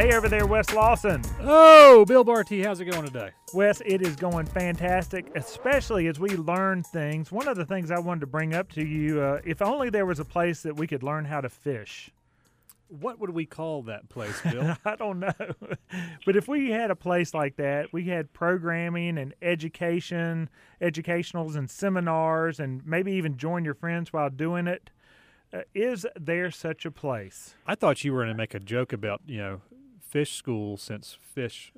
Hey, over there, Wes Lawson. Oh, Bill Barty, how's it going today? Wes, it is going fantastic, especially as we learn things. One of the things I wanted to bring up to you uh, if only there was a place that we could learn how to fish. What would we call that place, Bill? I don't know. but if we had a place like that, we had programming and education, educationals and seminars, and maybe even join your friends while doing it. Uh, is there such a place? I thought you were going to make a joke about, you know, fish school since fish,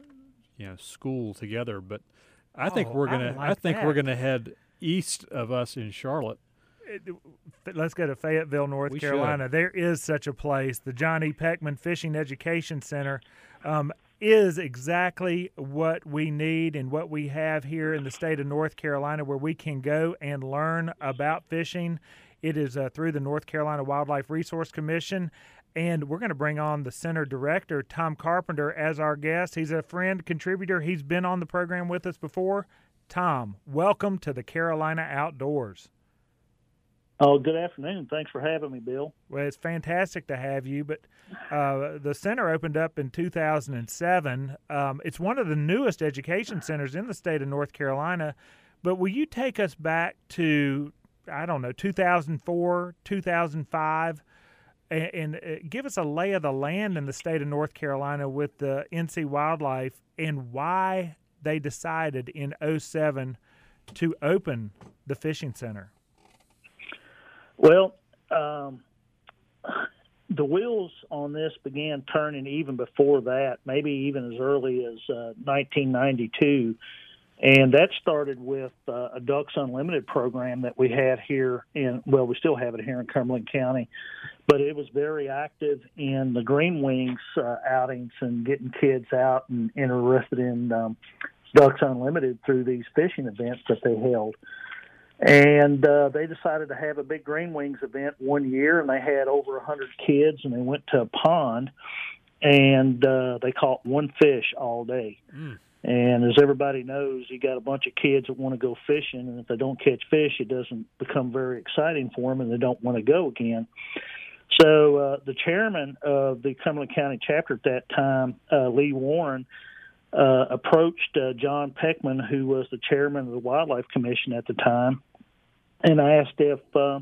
you know, school together, but I think Oh, we're going to like I think we're going to head east of us in Charlotte. It- Let's go to Fayetteville, North We Carolina. There is such a place. The John E. Pechmann Fishing Education Center um, is exactly what we need and what we have here in the state of North Carolina, where we can go and learn about fishing. It is uh, through the North Carolina Wildlife Resource Commission. And we're going to bring on the center director, Tom Carpenter, as our guest. He's a friend, contributor. He's been on the program with us before. Tom, welcome to the Carolina Outdoors. Oh, good afternoon. Thanks for having me, Bill. Well, it's fantastic to have you, but uh, the center opened up in 2007. Um, it's one of the newest education centers in the state of North Carolina. But will you take us back to, I don't know, 2004, 2005, and, and uh, give us a lay of the land in the state of North Carolina with the NC Wildlife and why they decided in 07 to open the fishing center? Well, um, the wheels on this began turning even before that, maybe even as early as uh, 1992. And that started with uh, a Ducks Unlimited program that we had here in, well, we still have it here in Cumberland County, but it was very active in the Green Wings uh, outings and getting kids out and interested in um, Ducks Unlimited through these fishing events that they held and uh, they decided to have a big green wings event one year and they had over a hundred kids and they went to a pond and uh, they caught one fish all day Mm. And as everybody knows you got a bunch of kids that want to go fishing and if they don't catch fish it doesn't become very exciting for them and they don't want to go again. So uh, the chairman of the cumberland county chapter at that time uh, lee warren uh, approached uh, John Pechmann, who was the chairman of the Wildlife Commission at the time, and asked if uh,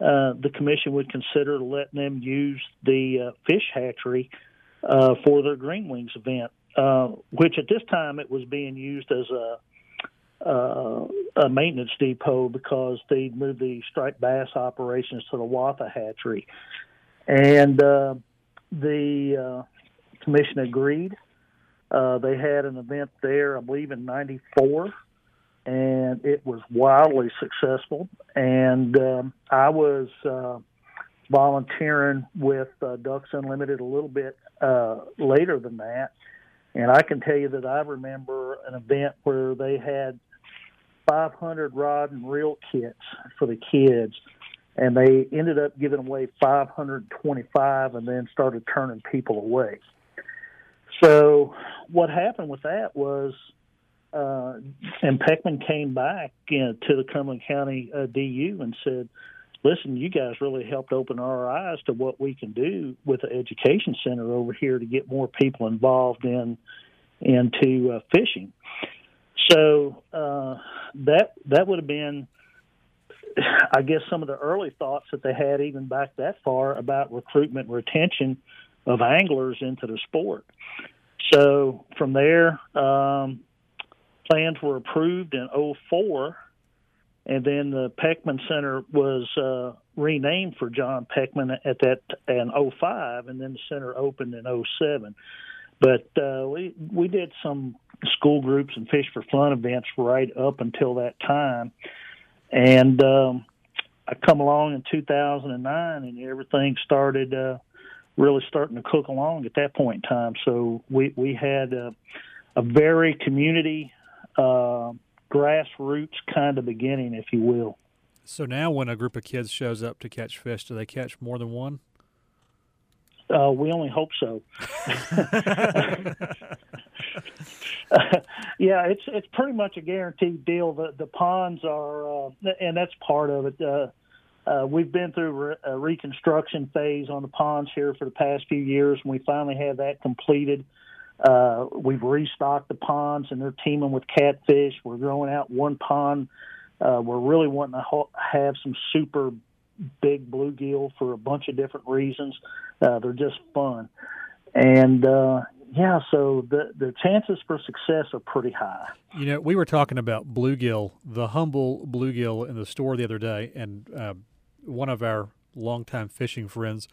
uh, the commission would consider letting them use the uh, fish hatchery uh, for their Green Wings event, uh, which at this time it was being used as a uh, a maintenance depot because they'd moved the striped bass operations to the Watha hatchery, and uh, the uh, commission agreed. Uh, they had an event there, I believe, in '94, and it was wildly successful. And um, I was uh, volunteering with uh, Ducks Unlimited a little bit uh, later than that, and I can tell you that I remember an event where they had 500 rod and reel kits for the kids. And they ended up giving away 525 and then started turning people away. So what happened with that was, uh, and Pechmann came back you know, to the Cumberland County uh, DU and said, "Listen, you guys really helped open our eyes to what we can do with the education center over here to get more people involved in into uh, fishing." So uh, that that would have been, I guess, some of the early thoughts that they had even back that far about recruitment and retention of anglers into the sport. So from there, um, plans were approved in '04, and then the Pechmann Center was uh, renamed for John Pechmann at that in '05, and then the center opened in '07. But uh, we we did some school groups and fish for fun events right up until that time, and um, I come along in 2009, and everything started. Uh, really starting to cook along at that point in time. So we we had a, a very community uh, grassroots kind of beginning, if you will. So now, when a group of kids shows up to catch fish, do they catch more than one? Uh, we only hope so. yeah, it's it's pretty much a guaranteed deal. The the ponds are, uh, and that's part of it. Uh, uh, we've been through a reconstruction phase on the ponds here for the past few years, and we finally have that completed. Uh, we've restocked the ponds, and they're teeming with catfish. We're growing out one pond. Uh, we're really wanting to ho- have some super big bluegill for a bunch of different reasons. Uh, they're just fun, and uh, yeah, so the the chances for success are pretty high. You know, we were talking about bluegill, the humble bluegill in the store the other day, and uh, one of our longtime fishing friends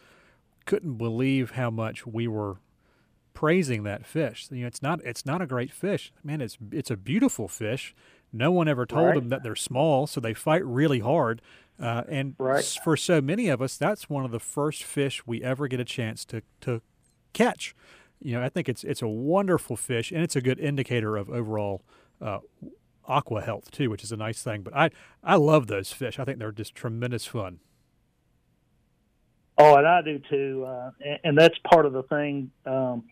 couldn't believe how much we were praising that fish. You know, it's not it's not a great fish, man. It's it's a beautiful fish. No one ever told right. them that they're small, so they fight really hard. Uh, and right. for so many of us, that's one of the first fish we ever get a chance to to catch. You know, I think it's it's a wonderful fish, and it's a good indicator of overall uh, aqua health too, which is a nice thing. But I I love those fish. I think they're just tremendous fun. Oh, and I do too, uh, and, and that's part of the thing um,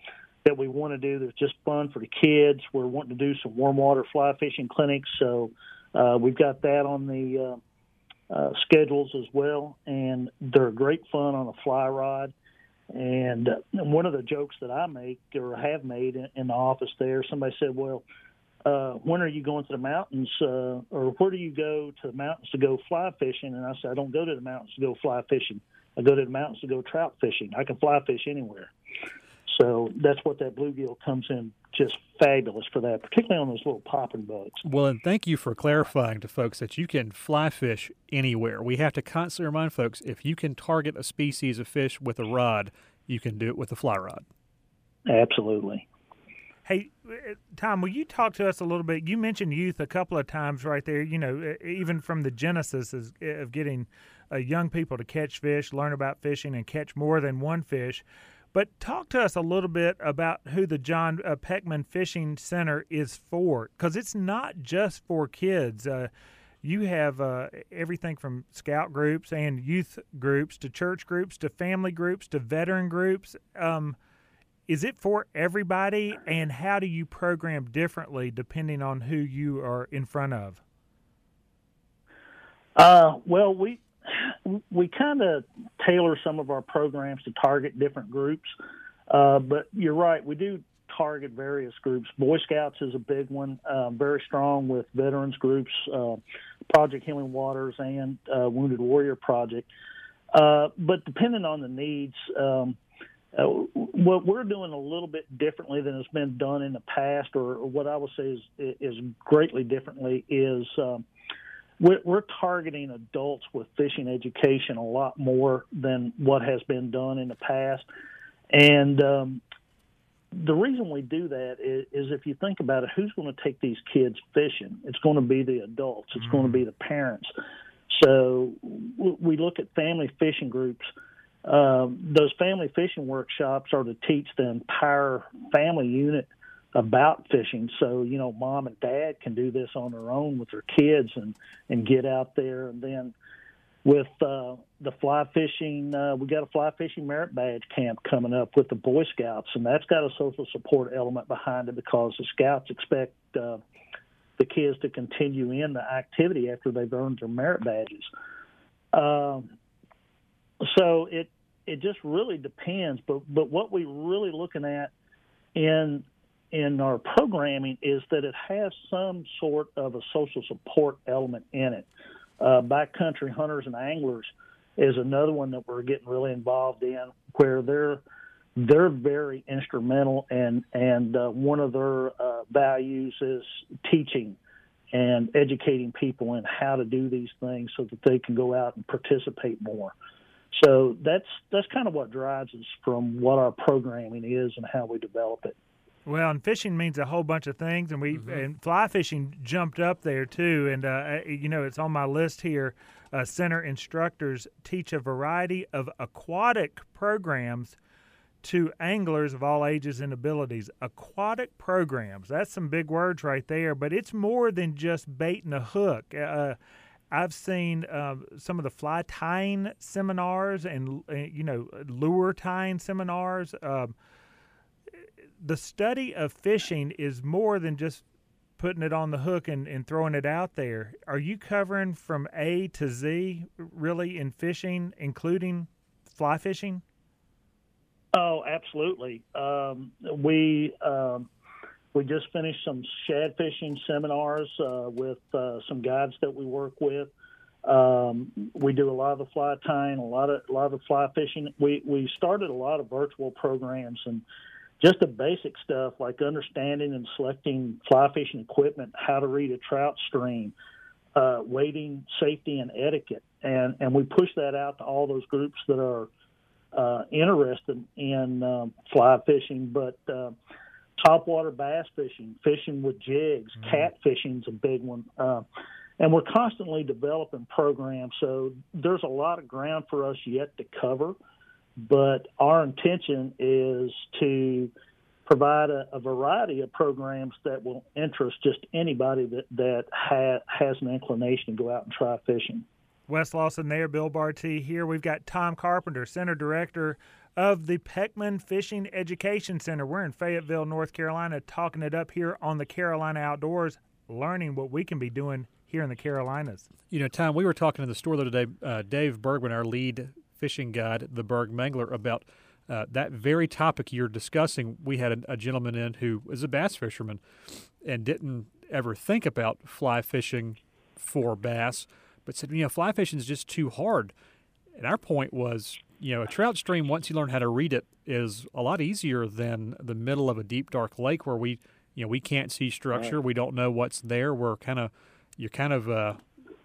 that we want to do. That's just fun for the kids. We're wanting to do some warm water fly fishing clinics, so uh, we've got that on the uh, uh, schedules as well, and they're great fun on a fly rod. And uh, one of the jokes that I make or have made in, in the office there, somebody said, "Well, uh, when are you going to the mountains, uh, or where do you go to the mountains to go fly fishing?" And I said, "I don't go to the mountains to go fly fishing. I go to the mountains to go trout fishing. I can fly fish anywhere." So that's what that bluegill comes in just fabulous for that, particularly on those little popping bugs. Well, and thank you for clarifying to folks that you can fly fish anywhere. We have to constantly remind folks if you can target a species of fish with a rod, you can do it with a fly rod. Absolutely. Hey, Tom, will you talk to us a little bit? You mentioned youth a couple of times right there, you know, even from the genesis of getting uh, young people to catch fish, learn about fishing, and catch more than one fish. But talk to us a little bit about who the John uh, Pechmann Fishing Center is for, because it's not just for kids. Uh, you have uh, everything from scout groups and youth groups to church groups to family groups to veteran groups. Um, is it for everybody, and how do you program differently depending on who you are in front of? Uh, well, we we kind of tailor some of our programs to target different groups. Uh, but you're right, we do target various groups. Boy Scouts is a big one, uh, very strong with veterans groups, uh, Project Healing Waters, and uh, Wounded Warrior Project. Uh, but depending on the needs, um, uh, what we're doing a little bit differently than has been done in the past, or, or what I would say is, is greatly differently, is um, we're, we're targeting adults with fishing education a lot more than what has been done in the past. And um, the reason we do that is, is, if you think about it, who's going to take these kids fishing? It's going to be the adults. It's mm-hmm. going to be the parents. So we look at family fishing groups. Um, those family fishing workshops are to teach the entire family unit about fishing. So you know, mom and dad can do this on their own with their kids and and get out there. And then with uh, the fly fishing, uh, we got a fly fishing merit badge camp coming up with the Boy Scouts, and that's got a social support element behind it because the Scouts expect. Uh, the kids to continue in the activity after they've earned their merit badges. Um, so it it just really depends. But but what we're really looking at in in our programming is that it has some sort of a social support element in it. Uh, backcountry hunters and anglers is another one that we're getting really involved in, where they're they're very instrumental, and and uh, one of their uh, values is teaching and educating people in how to do these things so that they can go out and participate more. So that's that's kind of what drives us from what our programming is and how we develop it. Well, and fishing means a whole bunch of things, and we mm-hmm. and fly fishing jumped up there too. And uh, you know, it's on my list here. Uh, center instructors teach a variety of aquatic programs to anglers of all ages and abilities. Aquatic programs. That's some big words right there, but it's more than just bait and a hook. Uh, I've seen uh, some of the fly tying seminars and uh, you know lure tying seminars. Um, the study of fishing is more than just putting it on the hook and, and throwing it out there. Are you covering from A to Z really in fishing, including fly fishing? Oh, absolutely. Um, we um, we just finished some shad fishing seminars uh, with uh, some guides that we work with. Um, we do a lot of the fly tying, a lot of a lot of fly fishing. We we started a lot of virtual programs and just the basic stuff like understanding and selecting fly fishing equipment, how to read a trout stream, uh, wading safety and etiquette, and and we push that out to all those groups that are uh, interested in um, fly fishing, but uh, topwater bass fishing, fishing with jigs, mm-hmm. cat fishing is a big one. Uh, and we're constantly developing programs. So there's a lot of ground for us yet to cover, but our intention is to provide a, a variety of programs that will interest just anybody that that ha- has an inclination to go out and try fishing. Wes Lawson there, Bill Barty here. We've got Tom Carpenter, Center Director of the Pechmann Fishing Education Center. We're in Fayetteville, North Carolina, talking it up here on the Carolina Outdoors, learning what we can be doing here in the Carolinas. You know, Tom, we were talking in the store the other day, uh, Dave Bergman, our lead fishing guide, the Berg Mangler, about uh, that very topic you're discussing. We had a, a gentleman in who is a bass fisherman and didn't ever think about fly fishing for bass, but said, you know, fly fishing is just too hard. And our point was, you know, a trout stream, once you learn how to read it, is a lot easier than the middle of a deep, dark lake where we, you know, we can't see structure. Right. We don't know what's there. We're kind of you're kind of uh,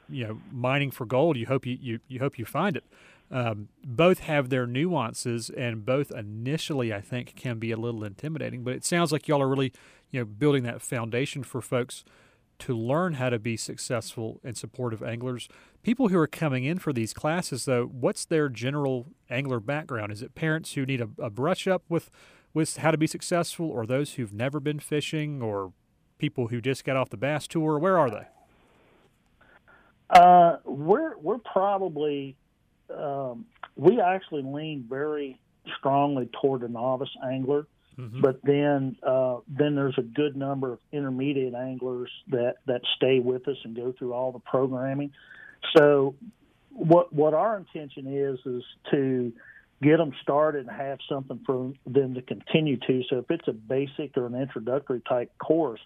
you know mining for gold. You hope you, you, you hope you find it. Um, both have their nuances, and both initially I think can be a little intimidating. But it sounds like y'all are really you know building that foundation for folks to learn how to be successful and supportive anglers. People who are coming in for these classes, though, what's their general angler background? Is it parents who need a, a brush up with with how to be successful, or those who've never been fishing, or people who just got off the bass tour? Where are they? Uh, we're we're probably um, we actually lean very strongly toward a novice angler, mm-hmm. but then uh, then there's a good number of intermediate anglers that that stay with us and go through all the programming. So what what our intention is is to get them started and have something for them to continue to. So if it's a basic or an introductory type course,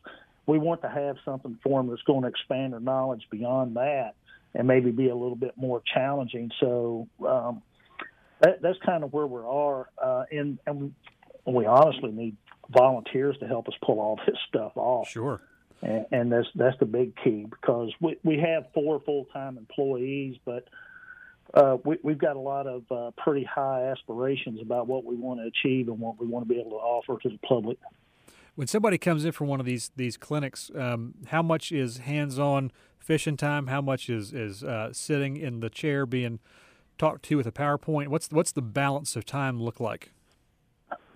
we want to have something for them that's going to expand their knowledge beyond that and maybe be a little bit more challenging. So um, that, that's kind of where we are, uh, and, and we honestly need volunteers to help us pull all this stuff off. Sure. And, and that's that's the big key because we we have four full time employees, but uh, we, we've got a lot of uh, pretty high aspirations about what we want to achieve and what we want to be able to offer to the public. When somebody comes in for one of these these clinics, um, how much is hands on fishing time? How much is is uh, sitting in the chair being talked to with a PowerPoint? What's what's the balance of time look like?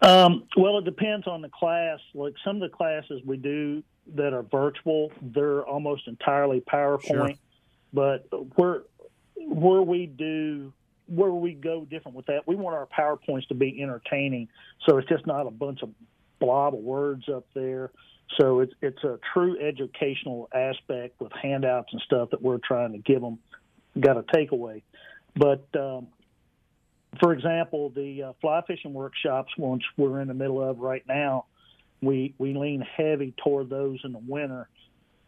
Um, well, it depends on the class. Like some of the classes we do that are virtual, they're almost entirely PowerPoint. Sure. But where where we do where we go different with that, we want our PowerPoints to be entertaining. So it's just not a bunch of blob of words up there. So it's it's a true educational aspect with handouts and stuff that we're trying to give them. Got a takeaway, but um, for example, the uh, fly fishing workshops, which we're in the middle of right now, we we lean heavy toward those in the winter.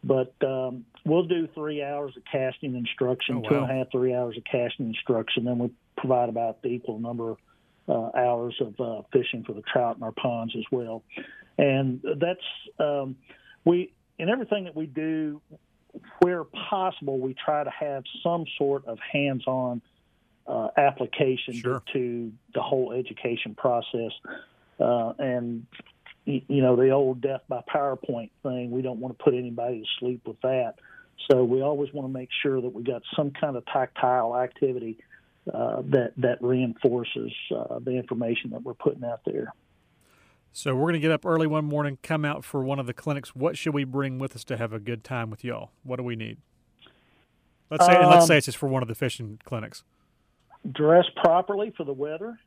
But um, we'll do three hours of casting instruction, oh, wow. two and a half, three hours of casting instruction. Then we provide about the equal number of uh, hours of uh, fishing for the trout in our ponds as well. And that's um, we in everything that we do, where possible, we try to have some sort of hands-on uh, application sure. to the whole education process. Uh, and you know the old death by PowerPoint thing. We don't want to put anybody to sleep with that. So we always want to make sure that we got some kind of tactile activity uh, that that reinforces uh, the information that we're putting out there. So we're going to get up early one morning, come out for one of the clinics. What should we bring with us to have a good time with y'all? What do we need? Let's say, um, let's say it's just for one of the fishing clinics. Dress properly for the weather.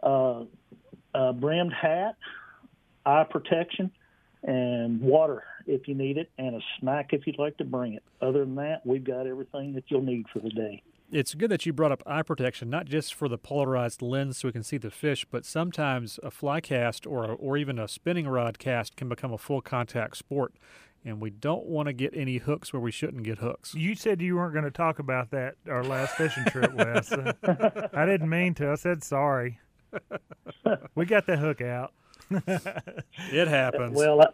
Uh, brimmed hat, eye protection, and water if you need it and a snack if you'd like to bring it. Other than that, we've got everything that you'll need for the day. It's good that you brought up eye protection, not just for the polarized lens so we can see the fish, but sometimes a fly cast or, a, or even a spinning rod cast can become a full contact sport. And we don't want to get any hooks where we shouldn't get hooks. You said you weren't going to talk about that our last fishing trip, Wes. I didn't mean to. I said sorry. we got the hook out. it happens. Well, I,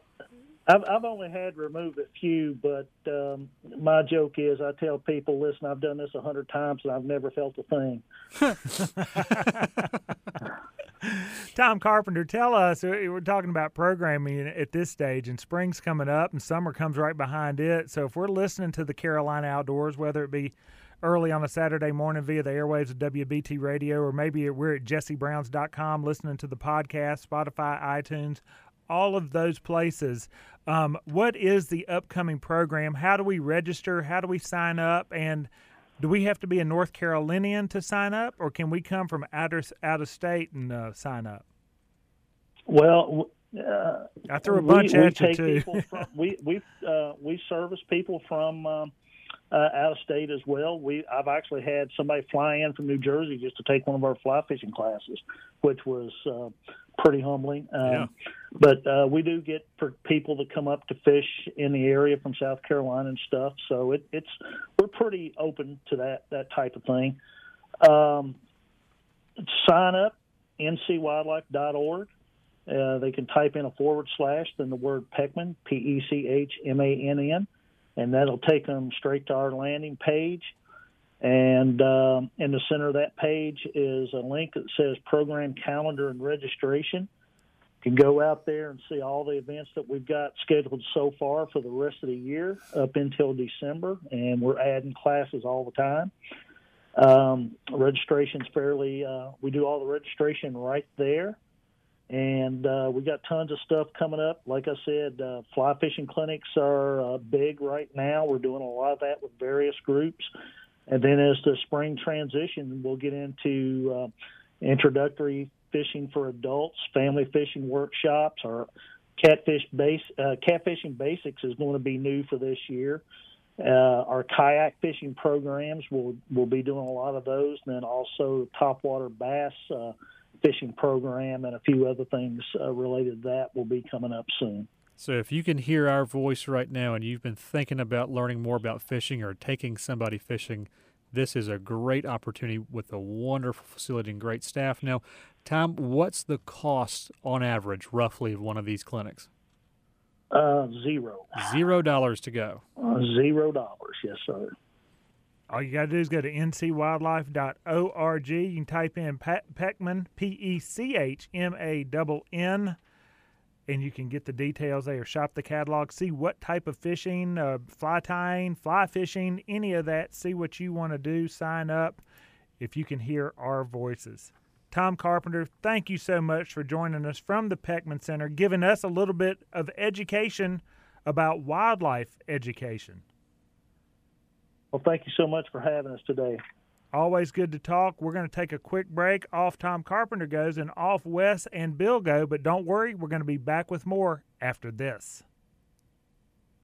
I've, I've only had to remove a few, but um, my joke is I tell people, listen, I've done this a hundred times and I've never felt a thing. Tom Carpenter, tell us. Uh, we're talking about programming at this stage, and spring's coming up, and summer comes right behind it. So if we're listening to the Carolina Outdoors, whether it be early on a Saturday morning via the airwaves of WBT Radio, or maybe we're at jessebrowns.com listening to the podcast, Spotify, iTunes, all of those places. Um, what is the upcoming program? How do we register? How do we sign up? And do we have to be a North Carolinian to sign up, or can we come from out of, out of state and uh, sign up? Well, uh, I threw a bunch we, at we you too. from, we we uh, we service people from um, uh, out of state as well. We I've actually had somebody fly in from New Jersey just to take one of our fly fishing classes, which was uh, pretty humbling. Um, Yeah. But uh, we do get for people that come up to fish in the area from South Carolina and stuff. So it, it's we're pretty open to that that type of thing. Um, sign up ncwildlife.org. Uh, they can type in a forward slash, then the word Pechmann, P E C H M A N N, and that'll take them straight to our landing page. And um, in the center of that page is a link that says program calendar and registration. You can go out there and see all the events that we've got scheduled so far for the rest of the year up until December, and we're adding classes all the time. Um, registration's fairly, uh, we do all the registration right there. And uh, we got tons of stuff coming up. Like I said, uh, fly fishing clinics are uh, big right now. We're doing a lot of that with various groups. And then as the spring transition, we'll get into uh, introductory fishing for adults, family fishing workshops. Our catfish base, uh, catfishing basics is going to be new for this year. Uh, our kayak fishing programs will will be doing a lot of those. And then also topwater bass fishing program and a few other things uh, related to that will be coming up soon. So if you can hear our voice right now and you've been thinking about learning more about fishing or taking somebody fishing, this is a great opportunity with a wonderful facility and great staff. Now, Tom, what's the cost on average, roughly, of one of these clinics? Uh, zero. Zero dollars to go. Uh, zero dollars, yes, sir. All you got to do is go to ncwildlife.org. You can type in Pe- Pechmann, P E C H M A N N, and you can get the details there. Shop the catalog, see what type of fishing, uh, fly tying, fly fishing, any of that. See what you want to do. Sign up if you can hear our voices. Tom Carpenter, thank you so much for joining us from the Pechmann Center, giving us a little bit of education about wildlife education. Well, thank you so much for having us today. Always good to talk. We're going to take a quick break. Off Tom Carpenter goes and off Wes and Bill go, but don't worry, we're going to be back with more after this.